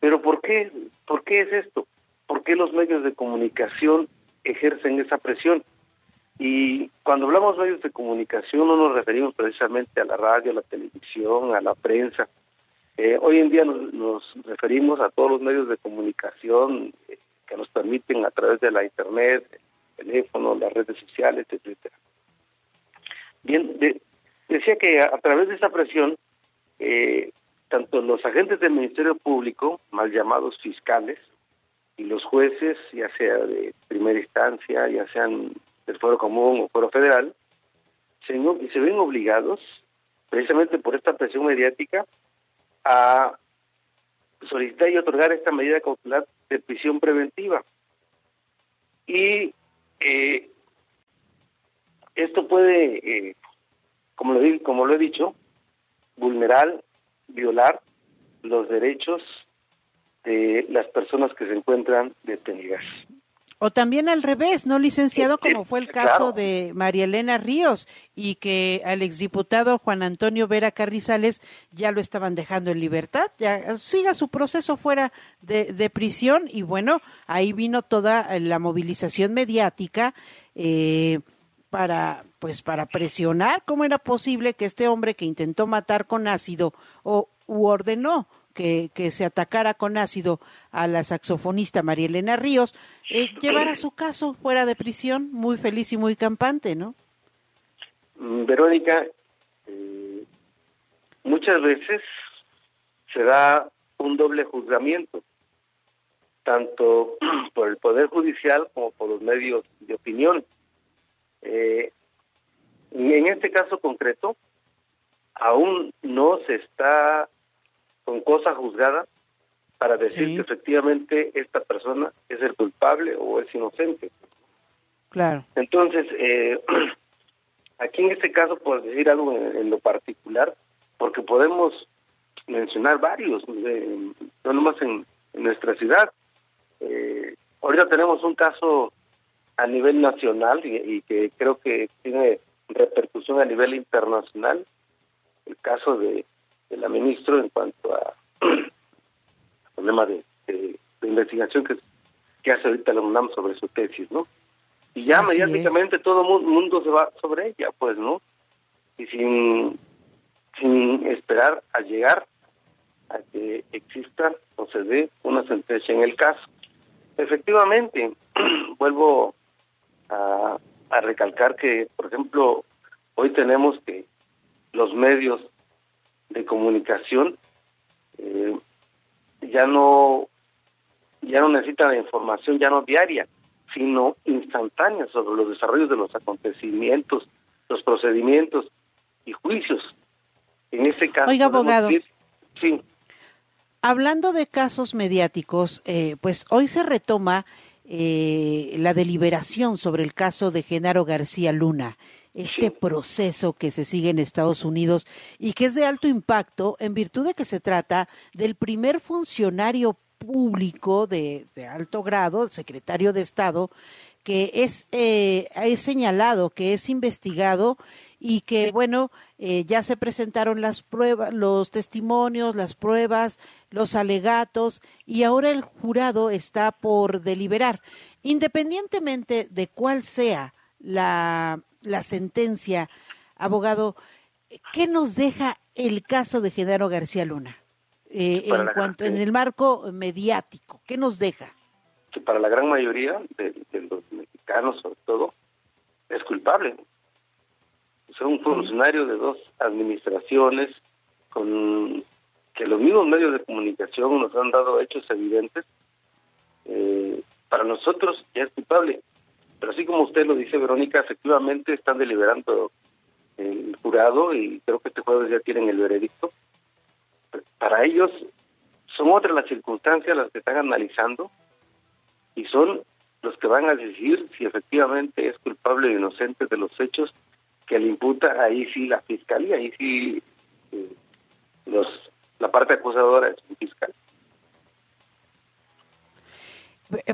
Pero ¿por qué? ¿Por qué es esto? ¿Por qué los medios de comunicación ejercen esa presión? Y cuando hablamos de medios de comunicación no nos referimos precisamente a la radio, a la televisión, a la prensa. Eh, hoy en día nos, referimos a todos los medios de comunicación eh, que nos permiten a través de la Internet, teléfono, las redes sociales, etcétera. Bien, decía que a, través de esa presión, eh, tanto los agentes del Ministerio Público, mal llamados fiscales, y los jueces, ya sea de primera instancia, ya sean del fuero común o fuero federal, se, se ven obligados, precisamente por esta presión mediática, a solicitar y otorgar esta medida cautelar de prisión preventiva. Y eh, esto puede, eh, como, lo, como lo he dicho, vulnerar, violar los derechos de las personas que se encuentran detenidas. O también al revés, ¿no, licenciado? Como fue el caso de María Elena Ríos y que al exdiputado Juan Antonio Vera Carrizales ya lo estaban dejando en libertad, ya siga su proceso fuera de, prisión y bueno, ahí vino toda la movilización mediática eh, para pues para presionar cómo era posible que este hombre que intentó matar con ácido o u ordenó que, se atacara con ácido a la saxofonista María Elena Ríos, eh, llevara su caso fuera de prisión, muy feliz y muy campante, ¿no? Mm, Verónica, eh, muchas veces se da un doble juzgamiento, tanto [CLEARS THROAT] por el Poder Judicial como por los medios de opinión. Eh, en este caso concreto, aún no se está con cosa juzgada para decir que efectivamente esta persona es el culpable o es inocente. Claro. Entonces, eh, [CLEARS THROAT] aquí en este caso, por decir algo en, lo particular, porque podemos mencionar varios, no nomás en, nuestra ciudad. Eh, ahorita tenemos un caso a nivel nacional y, y, que creo que tiene repercusión a nivel internacional, el caso de de la ministra en cuanto a [CLEARS THROAT] problema de, de, investigación que, que hace ahorita la UNAM sobre su tesis, ¿no? Y ya mediáticamente todo el mundo se va sobre ella, pues, ¿no? Y sin, sin esperar a llegar a que exista o se dé una sentencia en el caso. Efectivamente, [CLEARS THROAT] vuelvo a, a recalcar que, por ejemplo, hoy tenemos que los medios de comunicación eh, ya no ya no necesita la información ya no diaria sino instantánea sobre los desarrollos de los acontecimientos los procedimientos y juicios. En este caso oiga abogado. sí. Hablando de casos mediáticos eh, pues hoy se retoma eh, la deliberación sobre el caso de Genaro García Luna este proceso que se sigue en Estados Unidos y que es de alto impacto en virtud de que se trata del primer funcionario público de, alto grado, secretario de Estado, que es, eh, señalado, que es investigado y que, bueno, eh, ya se presentaron las pruebas, los testimonios, las pruebas, los alegatos y ahora el jurado está por deliberar. Independientemente de cuál sea la la sentencia, abogado, ¿qué nos deja el caso de Genaro García Luna? Eh, en cuanto en el marco mediático, ¿qué nos deja? Que para la gran mayoría de, los mexicanos, sobre todo, es culpable. Es un funcionario de dos administraciones con que los mismos medios de comunicación nos han dado hechos evidentes. Eh, para nosotros ya es culpable. Pero así como usted lo dice, Verónica, efectivamente están deliberando el jurado y creo que este jueves ya tienen el veredicto. Para ellos son otras las circunstancias las que están analizando y son los que van a decidir si efectivamente es culpable o inocente de los hechos que le imputa ahí sí la fiscalía, ahí sí eh, los la parte acusadora es un fiscal.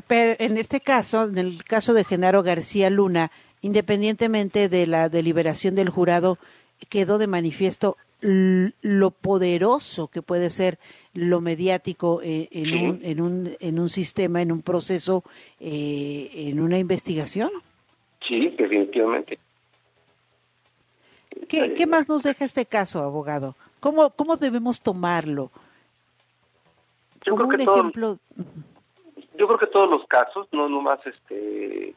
Pero en este caso, en el caso de Genaro García Luna, independientemente de la deliberación del jurado, quedó de manifiesto lo poderoso que puede ser lo mediático eh, en, un, en, un, en un sistema, en un proceso, eh, en una investigación. Sí, definitivamente. ¿Qué, ¿Qué, más nos deja este caso, abogado? ¿Cómo, cómo debemos tomarlo? Yo creo que ejemplo yo creo que todos los casos, no nomás este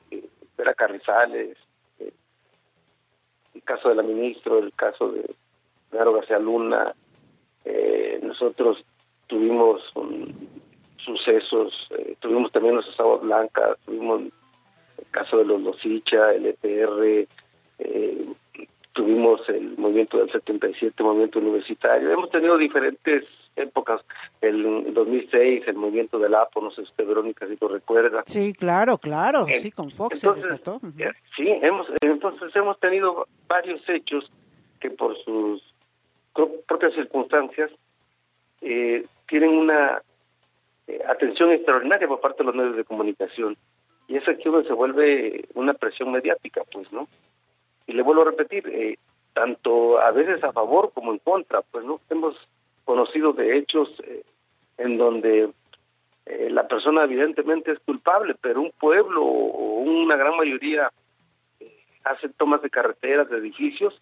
Vera Carrizales, eh, el caso de la ministra, el caso de Naro García Luna, eh, nosotros tuvimos sucesos, eh, tuvimos también los Estados Blanca, tuvimos el caso de los Losicha, el EPR, tuvimos el movimiento del 77, movimiento universitario, hemos tenido diferentes épocas, el 2006, el movimiento del APO, no sé si usted, Verónica, si lo recuerda. Sí, claro, claro, sí, con Fox se desató. Sí, hemos, entonces hemos tenido varios hechos que por sus propias circunstancias eh, tienen una eh, atención extraordinaria por parte de los medios de comunicación. Y eso aquí donde se vuelve una presión mediática, pues, ¿no? Y le vuelvo a repetir, eh, tanto a veces a favor como en contra, pues, ¿no? Hemos conocido de hechos eh, en donde eh, la persona evidentemente es culpable, pero un pueblo o una gran mayoría eh, hace tomas de carreteras, de edificios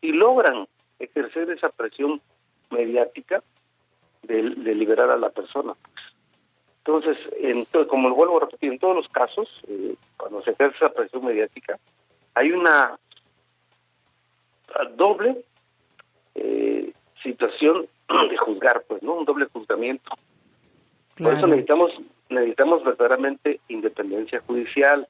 y logran ejercer esa presión mediática de, liberar a la persona. Entonces, en como lo vuelvo a repetir, en todos los casos, eh, cuando se ejerce esa presión mediática, hay una doble situación [CLEARS THROAT] de juzgar, pues, ¿no? Un doble juzgamiento por eso necesitamos, necesitamos verdaderamente independencia judicial,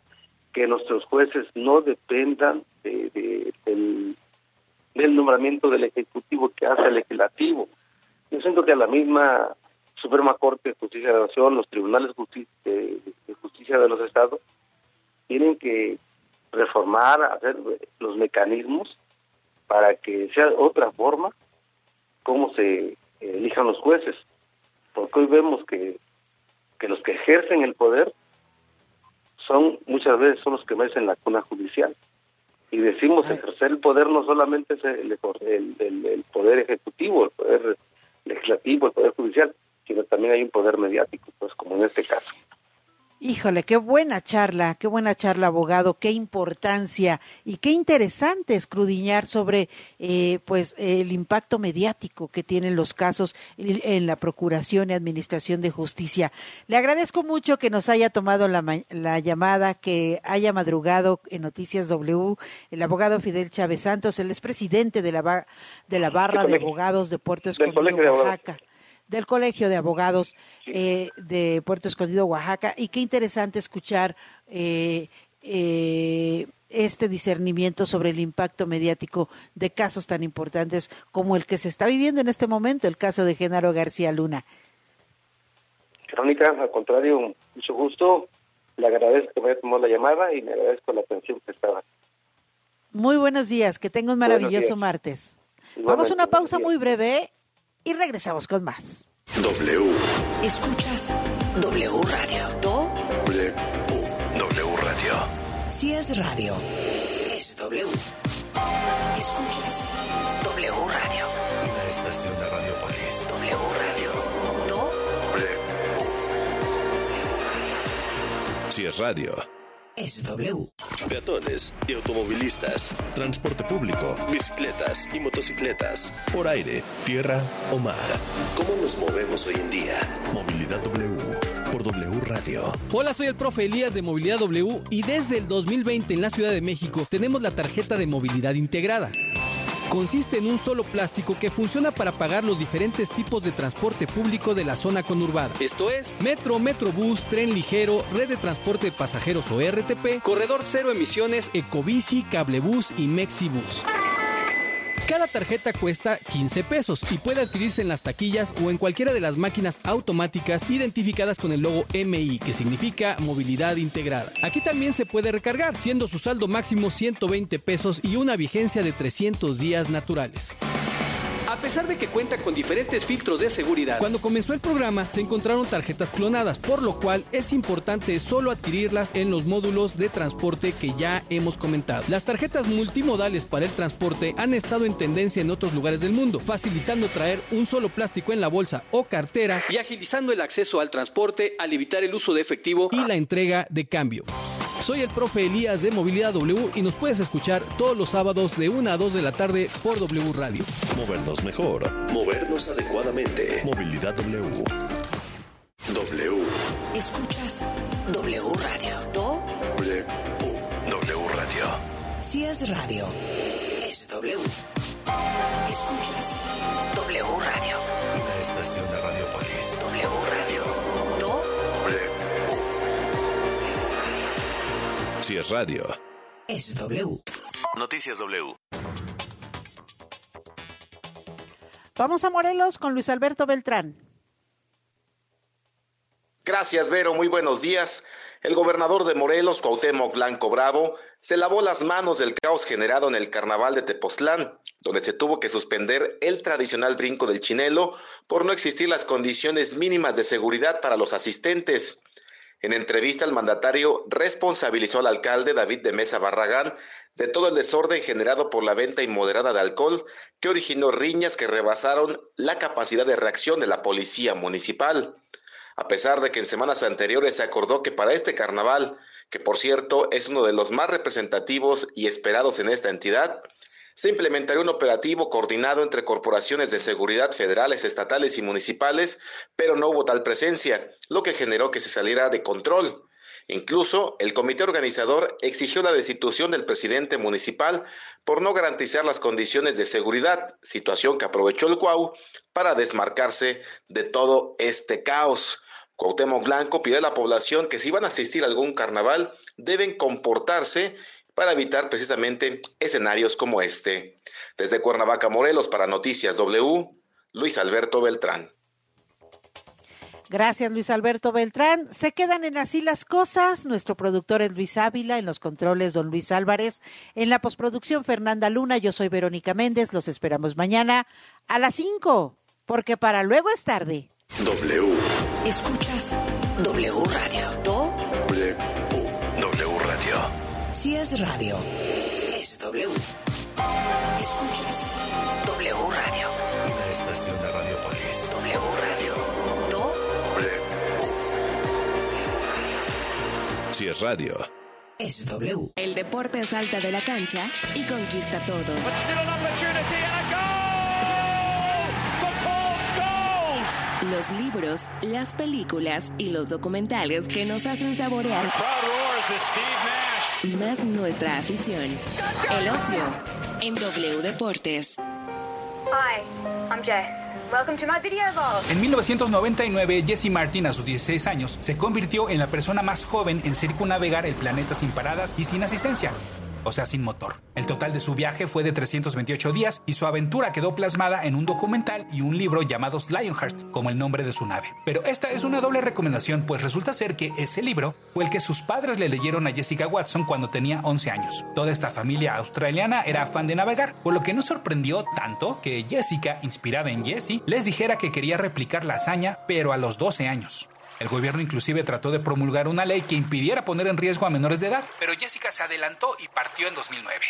que nuestros jueces no dependan de, del, nombramiento del Ejecutivo que hace el Legislativo. Yo siento que a la misma Suprema Corte de Justicia de la Nación, los tribunales de, de justicia de los estados, tienen que reformar, hacer los mecanismos para que sea otra forma cómo se elijan los jueces porque hoy vemos que, que los que ejercen el poder son muchas veces son los que merecen la cuna judicial. Y decimos ejercer el poder no solamente es el, el, el, poder ejecutivo, el poder legislativo, el poder judicial, sino también hay un poder mediático, pues como en este caso. Híjole, qué buena charla, qué buena charla, abogado, qué importancia y qué interesante escrudiñar sobre eh, pues el impacto mediático que tienen los casos en la Procuración y Administración de Justicia. Le agradezco mucho que nos haya tomado la, la llamada, que haya madrugado en Noticias W, el abogado Fidel Chávez Santos, el expresidente de la, de la barra de abogados de Puerto Escondido, Oaxaca del Colegio de Abogados eh, de Puerto Escondido, Oaxaca, y qué interesante escuchar eh, eh, este discernimiento sobre el impacto mediático de casos tan importantes como el que se está viviendo en este momento, el caso de Genaro García Luna. Verónica, al contrario, mucho gusto. Le agradezco que me haya tomado la llamada y le agradezco la atención que estaba. Muy buenos días, que tenga un maravilloso martes. Vamos a una pausa muy breve y regresamos con más. W. Escuchas W Radio. Do. W. W Radio. Si es radio, es W. Escuchas W Radio. Una estación de Radiopolis. W Radio. Do. W. Si es radio SW. Peatones y automovilistas, transporte público, bicicletas y motocicletas, por aire, tierra o mar. ¿Cómo nos movemos hoy en día? Movilidad W por W Radio. Hola, soy el profe Elías de Movilidad W y desde el 2020 en la Ciudad de México tenemos la tarjeta de movilidad integrada consiste en un solo plástico que funciona para pagar los diferentes tipos de transporte público de la zona conurbada. Esto es metro, metrobús, tren ligero, red de transporte de pasajeros o RTP, corredor cero emisiones, ecobici, cablebús y mexibus. Cada tarjeta cuesta 15 pesos y puede adquirirse en las taquillas o en cualquiera de las máquinas automáticas identificadas con el logo MI, que significa movilidad integrada. Aquí también se puede recargar, siendo su saldo máximo 120 pesos y una vigencia de 300 días naturales. A pesar de que cuenta con diferentes filtros de seguridad, cuando comenzó el programa se encontraron tarjetas clonadas, por lo cual es importante solo adquirirlas en los módulos de transporte que ya hemos comentado. Las tarjetas multimodales para el transporte han estado en tendencia en otros lugares del mundo, facilitando traer un solo plástico en la bolsa o cartera y agilizando el acceso al transporte al evitar el uso de efectivo y la entrega de cambio. Soy el profe Elías de Movilidad W y nos puedes escuchar todos los sábados de 1 a 2 de la tarde por W Radio. Movernos mejor, movernos adecuadamente. Movilidad W. W. Escuchas W Radio. Do. W. W Radio. Si es radio, es W. Escuchas W Radio. Una estación de Radiopolis. W Radio. Si es radio. Es W. Noticias W. Vamos a Morelos con Luis Alberto Beltrán. Gracias, Vero. Muy buenos días. El gobernador de Morelos, Cuauhtémoc Blanco Bravo, se lavó las manos del caos generado en el carnaval de Tepoztlán, donde se tuvo que suspender el tradicional brinco del chinelo por no existir las condiciones mínimas de seguridad para los asistentes. En entrevista, el mandatario responsabilizó al alcalde David de Mesa Barragán de todo el desorden generado por la venta inmoderada de alcohol que originó riñas que rebasaron la capacidad de reacción de la policía municipal. A pesar de que en semanas anteriores se acordó que para este carnaval, que por cierto es uno de los más representativos y esperados en esta entidad, se implementaría un operativo coordinado entre corporaciones de seguridad federales, estatales y municipales, pero no hubo tal presencia, lo que generó que se saliera de control. Incluso el comité organizador exigió la destitución del presidente municipal por no garantizar las condiciones de seguridad, situación que aprovechó el CUAU para desmarcarse de todo este caos. Cuauhtémoc Blanco pide a la población que si van a asistir a algún carnaval deben comportarse para evitar precisamente escenarios como este. Desde Cuernavaca, Morelos, para Noticias W, Luis Alberto Beltrán. Gracias, Luis Alberto Beltrán. Se quedan en así las cosas. Nuestro productor es Luis Ávila, en los controles don Luis Álvarez, en la postproducción Fernanda Luna, yo soy Verónica Méndez. Los esperamos mañana a las 5, porque para luego es tarde. W. Escuchas W Radio. Si es radio, es W. Escuchas W Radio. Una estación de Radiopolis. W Radio. Do. Si es radio. Es W. El deporte salta de la cancha y conquista todo. Los libros, las películas y los documentales que nos hacen saborear más nuestra afición. El ocio en W Deportes. Hi, I'm Jess. Welcome to my video vlog. En 1999, Jesse Martin, a sus 16 años, se convirtió en la persona más joven en circunnavegar el planeta sin paradas y sin asistencia. O sea, sin motor. El total de su viaje fue de 328 días y su aventura quedó plasmada en un documental y un libro llamados Lionheart, como el nombre de su nave. Pero esta es una doble recomendación, pues resulta ser que ese libro fue el que sus padres le leyeron a Jessica Watson cuando tenía 11 años. Toda esta familia australiana era fan de navegar, por lo que no sorprendió tanto que Jessica, inspirada en Jessie, les dijera que quería replicar la hazaña, pero a los 12 años. El gobierno inclusive trató de promulgar una ley que impidiera poner en riesgo a menores de edad, pero Jessica se adelantó y partió en 2009.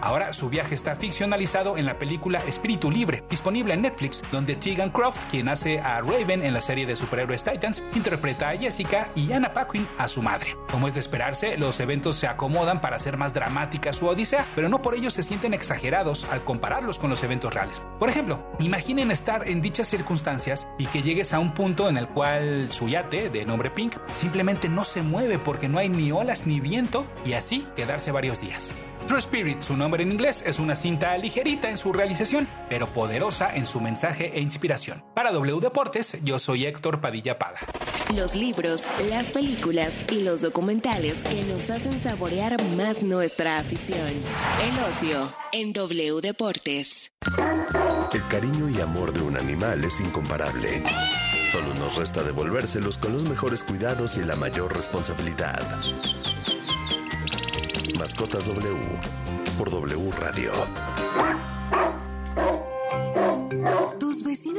Ahora su viaje está ficcionalizado en la película Espíritu Libre, disponible en Netflix, donde Tegan Croft, quien hace a Raven en la serie de superhéroes Titans, interpreta a Jessica y Anna Paquin a su madre. Como es de esperarse, los eventos se acomodan para hacer más dramática su odisea, pero no por ello se sienten exagerados al compararlos con los eventos reales. Por ejemplo, imaginen estar en dichas circunstancias y que llegues a un punto en el cual su yate, de nombre Pink, simplemente no se mueve porque no hay ni olas ni viento y así quedarse varios días. True Spirit, su nombre en inglés, es una cinta ligerita en su realización, pero poderosa en su mensaje e inspiración. Para W Deportes, yo soy Héctor Padilla Pada. Los libros, las películas y los documentales que nos hacen saborear más nuestra afición. El ocio en W Deportes. El cariño y amor de un animal es incomparable. Solo nos resta devolvérselos con los mejores cuidados y la mayor responsabilidad. Mascotas W por W Radio.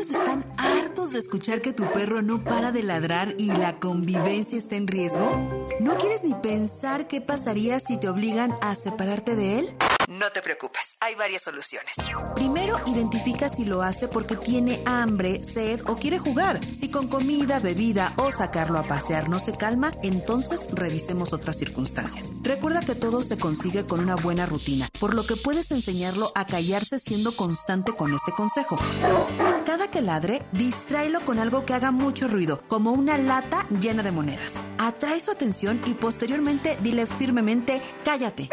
Vecinos están hartos de escuchar que tu perro no para de ladrar y la convivencia está en riesgo. ¿No quieres ni pensar qué pasaría si te obligan a separarte de él? No te preocupes, hay varias soluciones. Primero, identifica si lo hace porque tiene hambre, sed o quiere jugar. Si con comida, bebida o sacarlo a pasear no se calma, entonces revisemos otras circunstancias. Recuerda que todo se consigue con una buena rutina, por lo que puedes enseñarlo a callarse siendo constante con este consejo. Cada que ladre, distráelo con algo que haga mucho ruido, como una lata llena de monedas. Atrae su atención y posteriormente dile firmemente, cállate.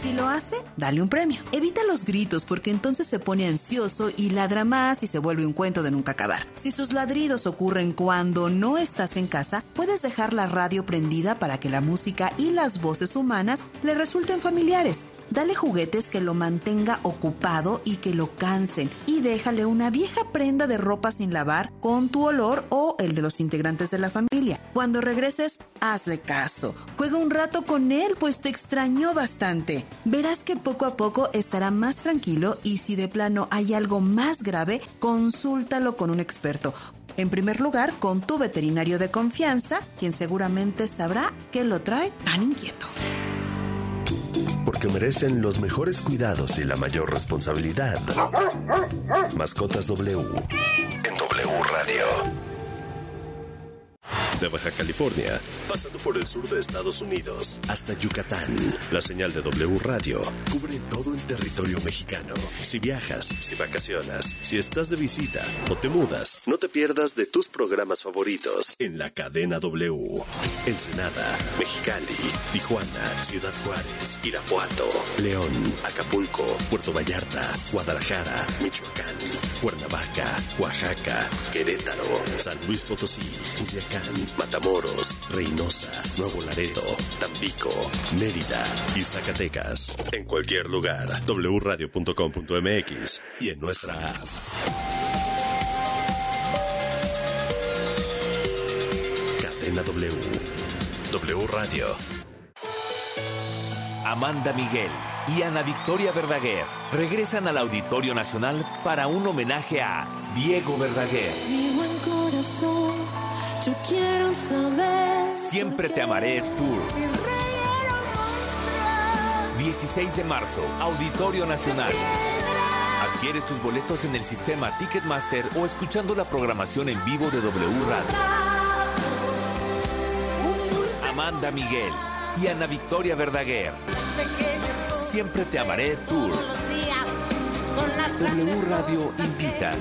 Si lo hace, dale un premio. Evita los gritos porque entonces se pone ansioso y ladra más y se vuelve un cuento de nunca acabar. Si sus ladridos ocurren cuando no estás en casa, puedes dejar la radio prendida para que la música y las voces humanas le resulten familiares. Dale juguetes que lo mantenga ocupado y que lo cansen. Y déjale una vieja prenda de ropa sin lavar con tu olor o el de los integrantes de la familia. Cuando regreses, hazle caso. Juega un rato con él, pues te extrañó bastante. Verás que poco a poco estará más tranquilo y si de plano hay algo más grave, consúltalo con un experto. En primer lugar, con tu veterinario de confianza, quien seguramente sabrá qué lo trae tan inquieto porque merecen los mejores cuidados y la mayor responsabilidad. Mascotas W en W Radio de Baja California, pasando por el sur de Estados Unidos hasta Yucatán. La señal de W Radio cubre todo el territorio mexicano. Si viajas, si vacacionas, si estás de visita o te mudas, no te pierdas de tus programas favoritos en la cadena W. Ensenada, Mexicali, Tijuana, Ciudad Juárez, Irapuato, León, Acapulco, Puerto Vallarta, Guadalajara, Michoacán, Cuernavaca, Oaxaca, Querétaro, San Luis Potosí, Culiacán, Matamoros, Reynosa, Nuevo Laredo, Tampico, Mérida y Zacatecas. En cualquier lugar, wradio.com.mx y en nuestra app. Cadena W. W Radio. Amanda Miguel y Ana Victoria Verdaguer regresan al Auditorio Nacional para un homenaje a Diego Verdaguer. Mi buen corazón, yo quiero saber. Siempre te amaré Tour. 16 de marzo, Auditorio Nacional. Adquiere tus boletos en el sistema Ticketmaster o escuchando la programación en vivo de W Radio. Amanda Miguel y Ana Victoria Verdaguer. Siempre te amaré Tour. W Radio invita.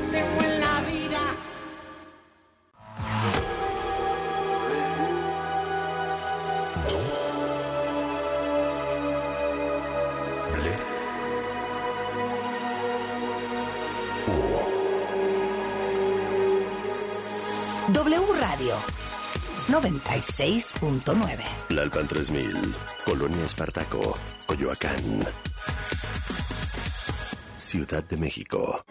96.9. Lalpan 3000, Colonia Espartaco, Coyoacán. Ciudad de México.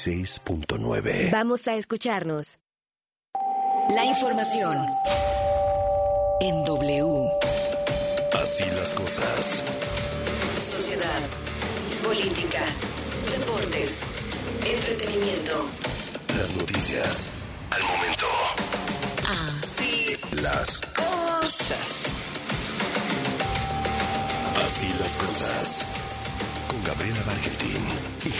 96.9. Vamos a escucharnos. La información en W. Así las cosas. Sociedad, política, deportes, entretenimiento. Las noticias. Al momento. Así Las cosas. Así las cosas. Con Gabriela Marketing y Javier.